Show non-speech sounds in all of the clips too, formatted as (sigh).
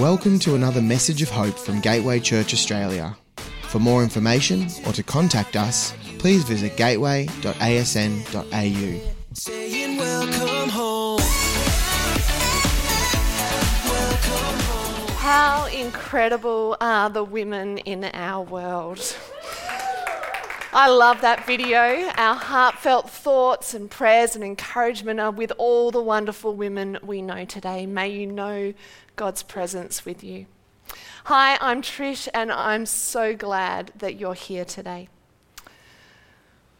Welcome to another message of hope from Gateway Church Australia. For more information or to contact us, please visit gateway.asn.au. Saying welcome home. Welcome home. How incredible are the women in our world? I love that video. Our heartfelt thoughts and prayers and encouragement are with all the wonderful women we know today. May you know God's presence with you. Hi, I'm Trish, and I'm so glad that you're here today.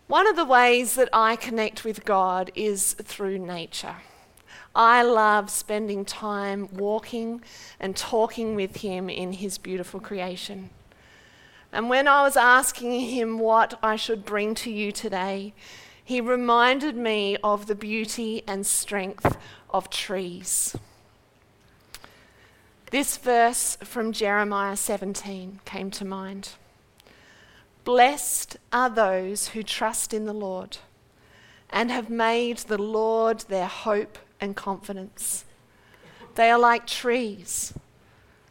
One of the ways that I connect with God is through nature. I love spending time walking and talking with Him in His beautiful creation. And when I was asking Him what I should bring to you today, He reminded me of the beauty and strength of trees. This verse from Jeremiah 17 came to mind. Blessed are those who trust in the Lord and have made the Lord their hope and confidence. They are like trees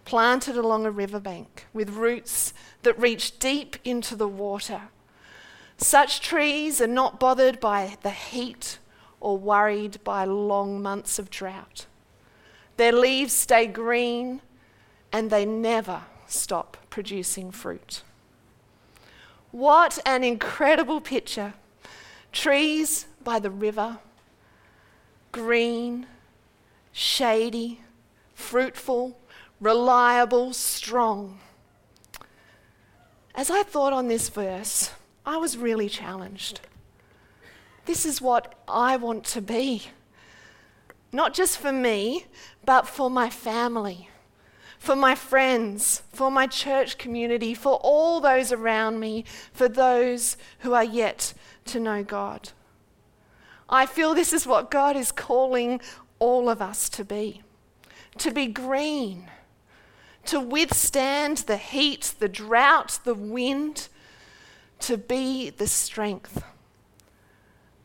planted along a riverbank with roots that reach deep into the water. Such trees are not bothered by the heat or worried by long months of drought. Their leaves stay green and they never stop producing fruit. What an incredible picture! Trees by the river, green, shady, fruitful, reliable, strong. As I thought on this verse, I was really challenged. This is what I want to be. Not just for me, but for my family, for my friends, for my church community, for all those around me, for those who are yet to know God. I feel this is what God is calling all of us to be to be green, to withstand the heat, the drought, the wind, to be the strength,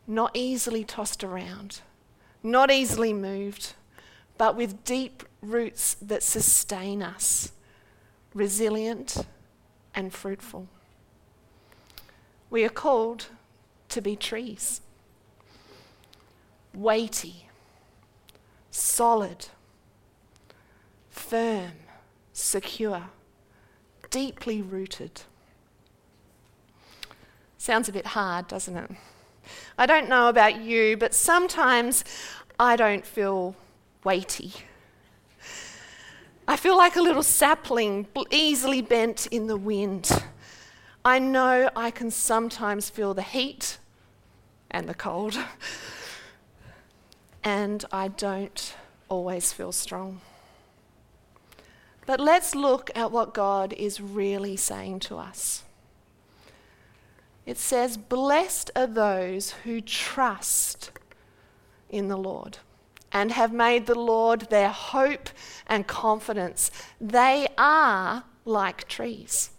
not easily tossed around, not easily moved, but with deep roots that sustain us, resilient and fruitful. We are called to be trees, weighty, solid, firm, secure, deeply rooted. Sounds a bit hard, doesn't it? I don't know about you, but sometimes I don't feel weighty. I feel like a little sapling easily bent in the wind. I know I can sometimes feel the heat and the cold, and I don't always feel strong. But let's look at what God is really saying to us. It says, Blessed are those who trust in the Lord and have made the Lord their hope and confidence. They are like trees.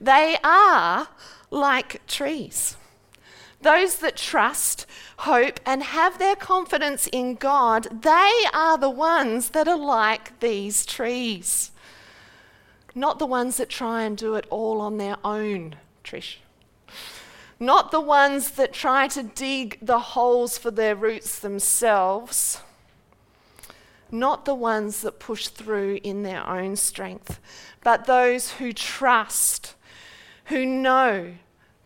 They are like trees. Those that trust, hope, and have their confidence in God, they are the ones that are like these trees. Not the ones that try and do it all on their own, Trish. Not the ones that try to dig the holes for their roots themselves. Not the ones that push through in their own strength, but those who trust, who know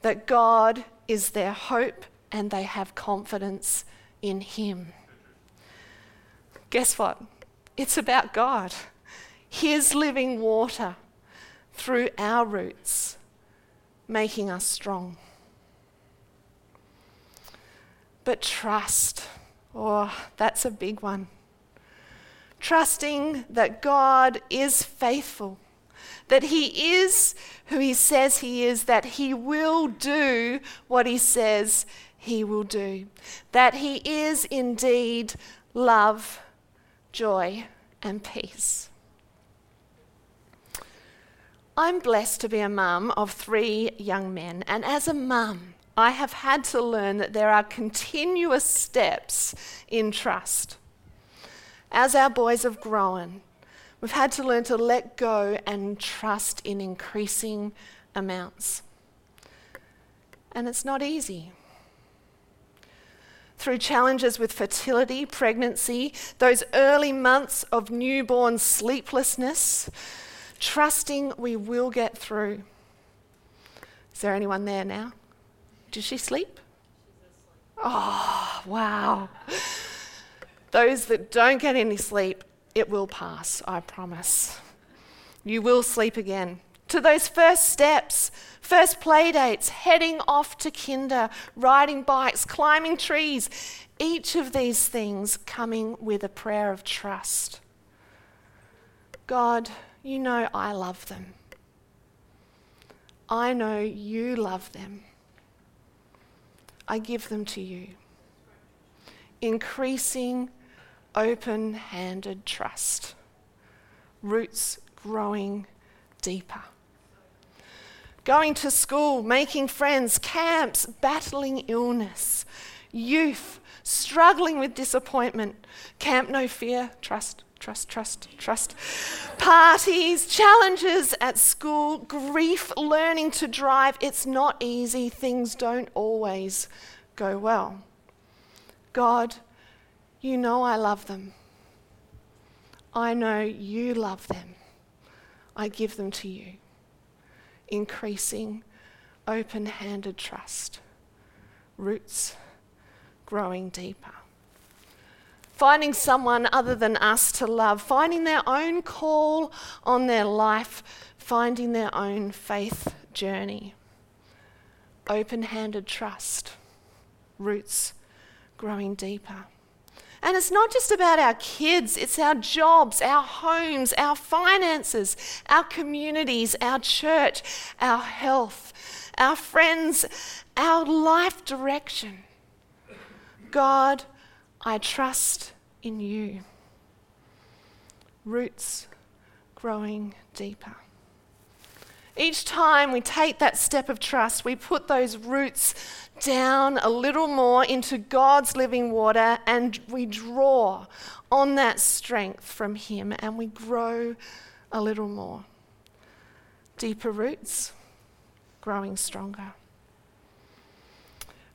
that God is their hope and they have confidence in Him. Guess what? It's about God, His living water through our roots, making us strong. But trust, oh, that's a big one. Trusting that God is faithful that He is who He says He is, that He will do what He says He will do, that He is indeed love, joy, and peace. I'm blessed to be a mum of three young men, and as a mum, I have had to learn that there are continuous steps in trust. As our boys have grown, We've had to learn to let go and trust in increasing amounts. And it's not easy. Through challenges with fertility, pregnancy, those early months of newborn sleeplessness, trusting we will get through. Is there anyone there now? Did she sleep? Oh, wow. Those that don't get any sleep, it will pass, I promise. You will sleep again. To those first steps, first play dates, heading off to kinder, riding bikes, climbing trees, each of these things coming with a prayer of trust. God, you know I love them. I know you love them. I give them to you. Increasing open handed trust, roots growing deeper. Going to school, making friends, camps, battling illness, youth, struggling with disappointment, camp no fear, trust, trust, trust, trust. Parties, challenges at school, grief, learning to drive. It's not easy. Things don't always go well. God, you know I love them. I know you love them. I give them to you. Increasing, open handed trust, roots growing deeper finding someone other than us to love, finding their own call on their life, finding their own faith journey. Open handed trust, roots growing deeper. And it's not just about our kids, it's our jobs, our homes, our finances, our communities, our church, our health, our friends, our life direction. God, I trust in you. Roots growing deeper. Each time we take that step of trust, we put those roots down a little more into God's living water and we draw on that strength from Him and we grow a little more. Deeper roots, growing stronger.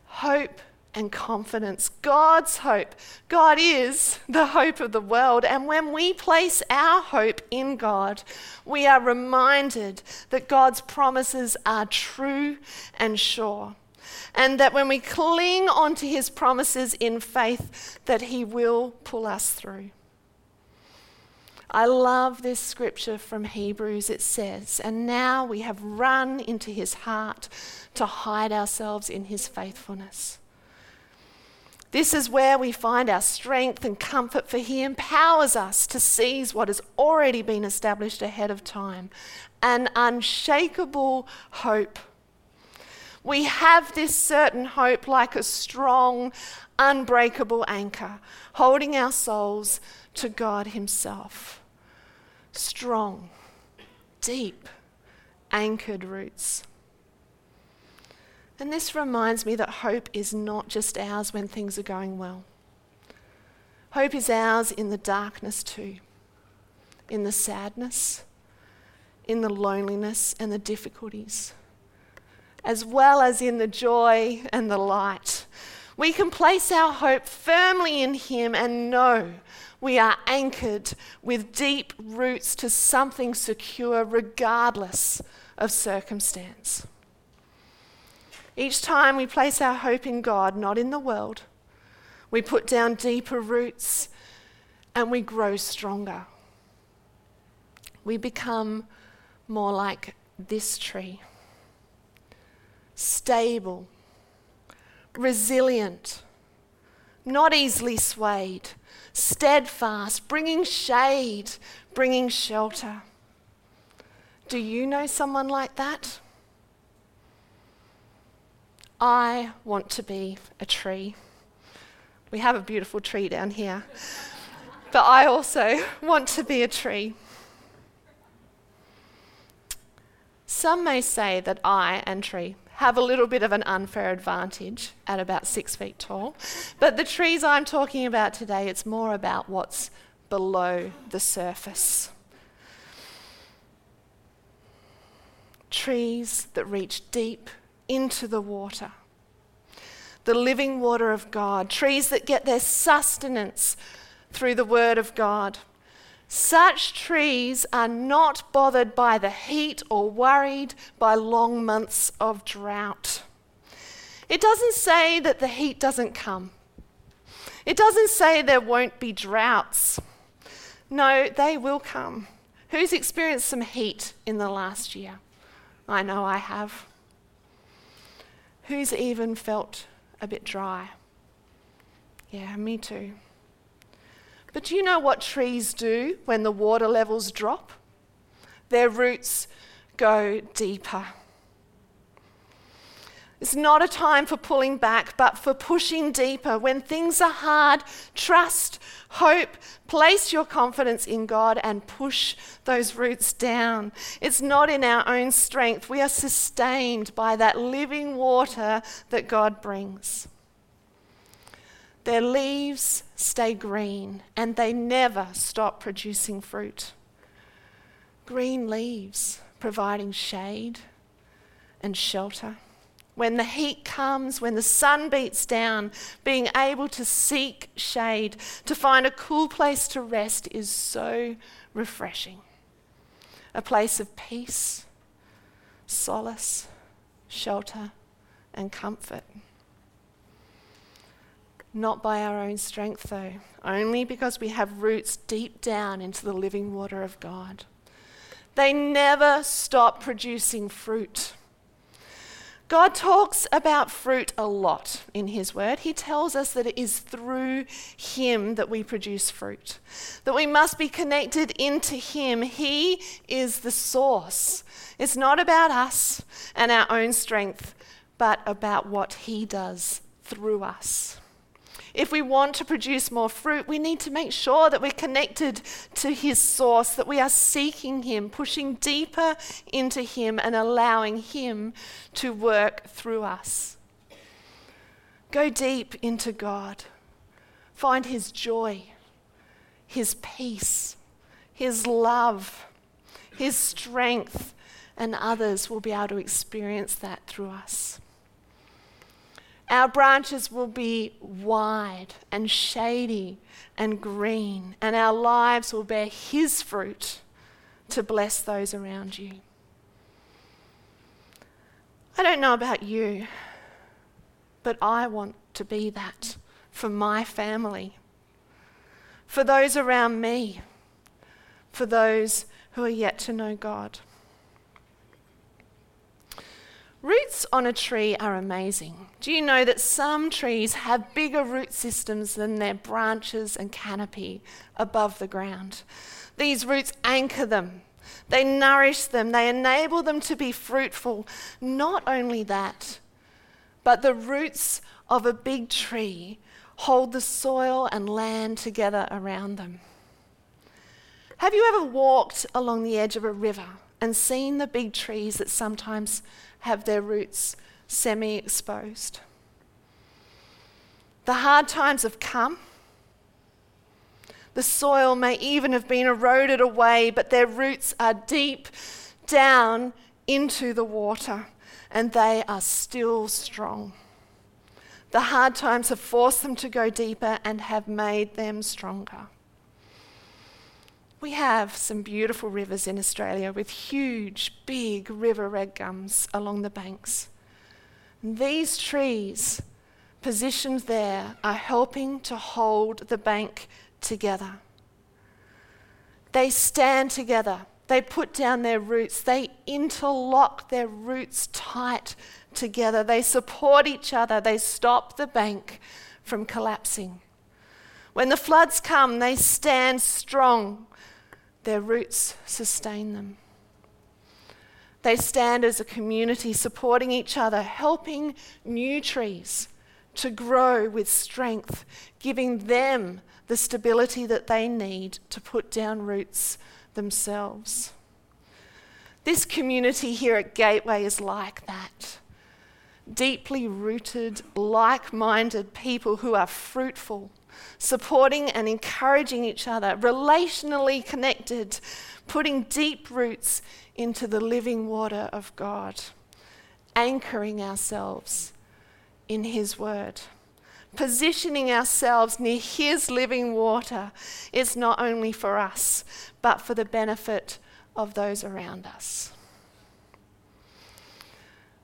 Hope and confidence. God's hope. God is the hope of the world. And when we place our hope in God, we are reminded that God's promises are true and sure. And that when we cling onto his promises in faith, that he will pull us through. I love this scripture from Hebrews. It says, And now we have run into his heart to hide ourselves in his faithfulness. This is where we find our strength and comfort, for He empowers us to seize what has already been established ahead of time an unshakable hope. We have this certain hope like a strong, unbreakable anchor, holding our souls to God Himself. Strong, deep, anchored roots. And this reminds me that hope is not just ours when things are going well. Hope is ours in the darkness too, in the sadness, in the loneliness and the difficulties, as well as in the joy and the light. We can place our hope firmly in Him and know we are anchored with deep roots to something secure, regardless of circumstance. Each time we place our hope in God, not in the world, we put down deeper roots and we grow stronger. We become more like this tree stable, resilient, not easily swayed, steadfast, bringing shade, bringing shelter. Do you know someone like that? I want to be a tree. We have a beautiful tree down here. But I also (laughs) want to be a tree. Some may say that I and tree have a little bit of an unfair advantage at about six feet tall. But the trees I'm talking about today, it's more about what's below the surface. Trees that reach deep into the water the living water of God, trees that get their sustenance through the Word of God, such trees are not bothered by the heat or worried by long months of drought. It doesn't say that the heat doesn't come. It doesn't say there won't be droughts. No, they will come. Who's experienced some heat in the last year? I know I have. Who's even felt a bit dry? Yeah, me too. But do you know what trees do when the water levels drop? Their roots go deeper. It's not a time for pulling back, but for pushing deeper. When things are hard, trust, hope, place your confidence in God and push those roots down. It's not in our own strength. We are sustained by that living water that God brings. Their leaves stay green and they never stop producing fruit. Green leaves providing shade and shelter when the heat comes, when the sun beats down, being able to seek shade, to find a cool place to rest is so refreshing. A place of peace, solace, shelter, and comfort. Not by our own strength, though, only because we have roots deep down into the living water of God. They never stop producing fruit. God talks about fruit a lot in His Word. He tells us that it is through Him that we produce fruit, that we must be connected into Him. He is the source. It's not about us and our own strength, but about what He does through us. If we want to produce more fruit, we need to make sure that we're connected to His source, that we are seeking Him, pushing deeper into Him, and allowing Him to work through us. Go deep into God. Find His joy, His peace, His love, His strength, and others will be able to experience that through us. Our branches will be wide and shady and green, and our lives will bear His fruit to bless those around you. I don't know about you, but I want to be that for my family, for those around me, for those who are yet to know God. Roots on a tree are amazing. Do you know that some trees have bigger root systems than their branches and canopy above the ground? These roots anchor them, they nourish them, they enable them to be fruitful. Not only that, but the roots of a big tree hold the soil and land together around them. Have you ever walked along the edge of a river and seen the big trees that sometimes have their roots semi exposed. The hard times have come. The soil may even have been eroded away, but their roots are deep down into the water and they are still strong. The hard times have forced them to go deeper and have made them stronger. We have some beautiful rivers in Australia with huge, big river red gums along the banks. These trees, positioned there, are helping to hold the bank together. They stand together. They put down their roots. They interlock their roots tight together. They support each other. They stop the bank from collapsing. When the floods come, they stand strong their roots sustain them. They stand as a community, supporting each other, helping new trees to grow with strength, giving them the stability that they need to put down roots themselves. This community here at Gateway is like that. Deeply rooted, like minded people who are fruitful supporting and encouraging each other, relationally connected, putting deep roots into the living water of God, anchoring ourselves in His Word. Positioning ourselves near His living water is not only for us, but for the benefit of those around us.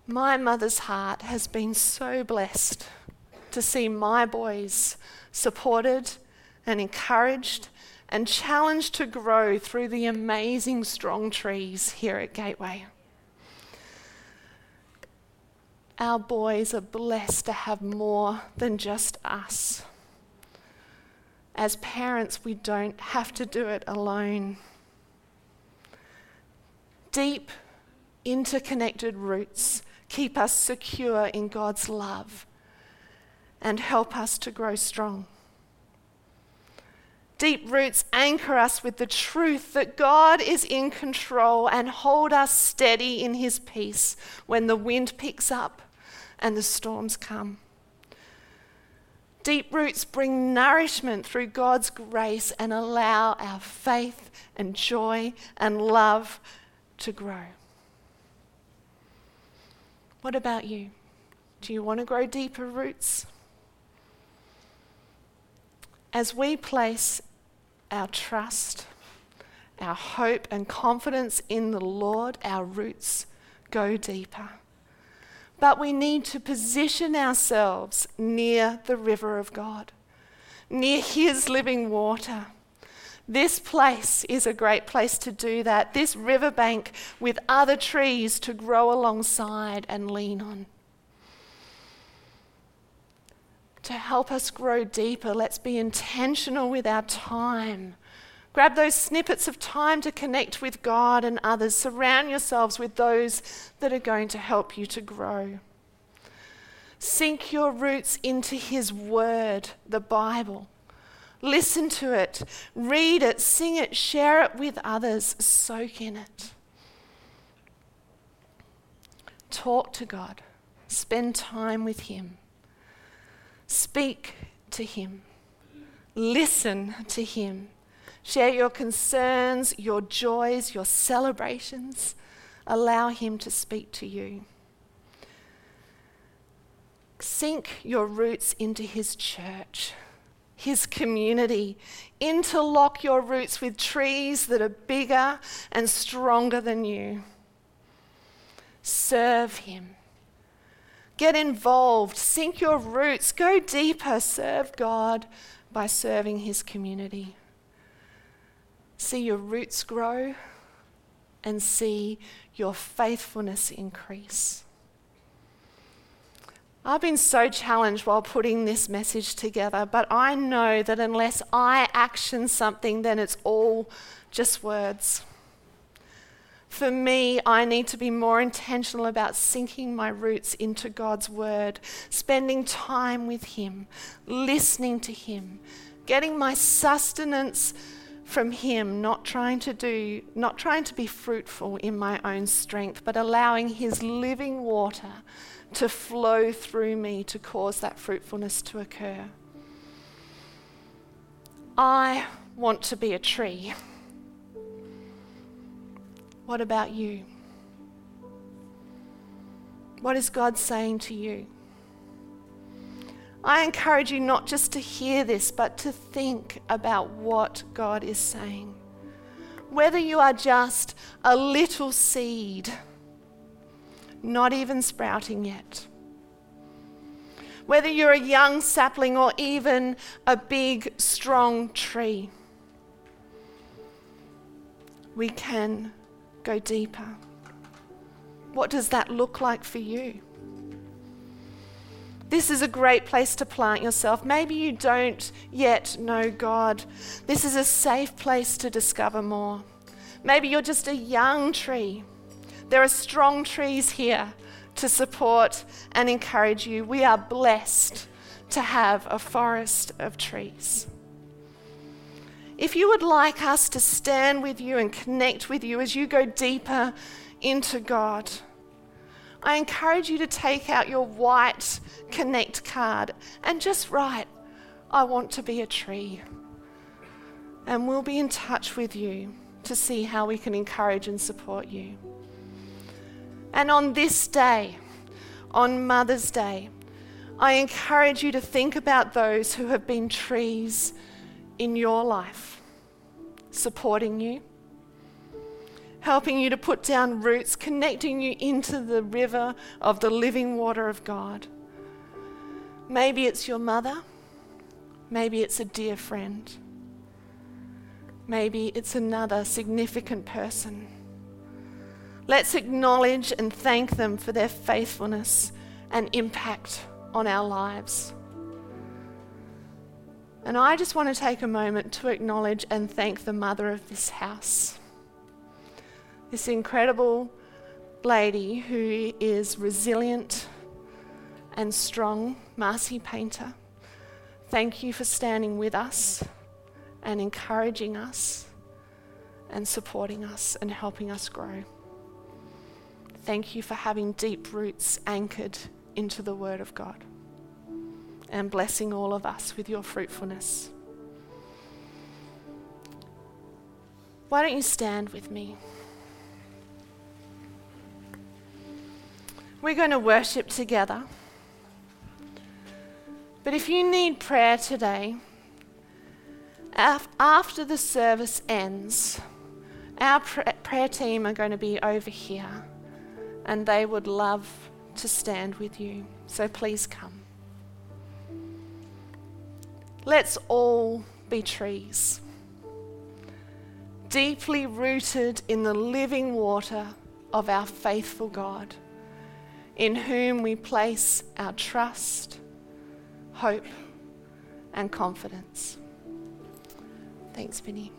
My mother's heart has been so blessed to see my boys supported and encouraged and challenged to grow through the amazing strong trees here at Gateway. Our boys are blessed to have more than just us. As parents, we don't have to do it alone. Deep, interconnected roots keep us secure in God's love and help us to grow strong. Deep roots anchor us with the truth that God is in control and hold us steady in His peace when the wind picks up and the storms come. Deep roots bring nourishment through God's grace and allow our faith and joy and love to grow. What about you? Do you want to grow deeper roots? As we place our trust, our hope, and confidence in the Lord, our roots go deeper. But we need to position ourselves near the river of God, near His living water. This place is a great place to do that. This riverbank with other trees to grow alongside and lean on. To help us grow deeper, let's be intentional with our time. Grab those snippets of time to connect with God and others. Surround yourselves with those that are going to help you to grow. Sink your roots into His Word, the Bible. Listen to it, read it, sing it, share it with others, soak in it. Talk to God, spend time with Him, speak to Him, listen to Him, share your concerns, your joys, your celebrations. Allow Him to speak to you. Sink your roots into His church his community. Interlock your roots with trees that are bigger and stronger than you. Serve him. Get involved. Sink your roots. Go deeper. Serve God by serving his community. See your roots grow and see your faithfulness increase. I've been so challenged while putting this message together, but I know that unless I action something, then it's all just words. For me, I need to be more intentional about sinking my roots into God's Word, spending time with Him, listening to Him, getting my sustenance from Him, not trying to do, not trying to be fruitful in my own strength, but allowing His living water to flow through me to cause that fruitfulness to occur. I want to be a tree. What about you? What is God saying to you? I encourage you not just to hear this, but to think about what God is saying. Whether you are just a little seed not even sprouting yet. Whether you're a young sapling or even a big, strong tree, we can go deeper. What does that look like for you? This is a great place to plant yourself. Maybe you don't yet know God. This is a safe place to discover more. Maybe you're just a young tree there are strong trees here to support and encourage you. We are blessed to have a forest of trees. If you would like us to stand with you and connect with you as you go deeper into God, I encourage you to take out your white Connect card and just write, I want to be a tree. And we'll be in touch with you to see how we can encourage and support you. And on this day, on Mother's Day, I encourage you to think about those who have been trees in your life, supporting you, helping you to put down roots, connecting you into the river of the living water of God. Maybe it's your mother, maybe it's a dear friend, maybe it's another significant person. Let's acknowledge and thank them for their faithfulness and impact on our lives. And I just want to take a moment to acknowledge and thank the mother of this house. This incredible lady who is resilient and strong, Marcy Painter. Thank you for standing with us and encouraging us and supporting us and helping us grow. Thank you for having deep roots anchored into the Word of God and blessing all of us with your fruitfulness. Why don't you stand with me? We're going to worship together. But if you need prayer today, after the service ends, our prayer team are going to be over here and they would love to stand with you. So please come. Let's all be trees, deeply rooted in the living water of our faithful God, in whom we place our trust, hope, and confidence. Thanks, Vinny.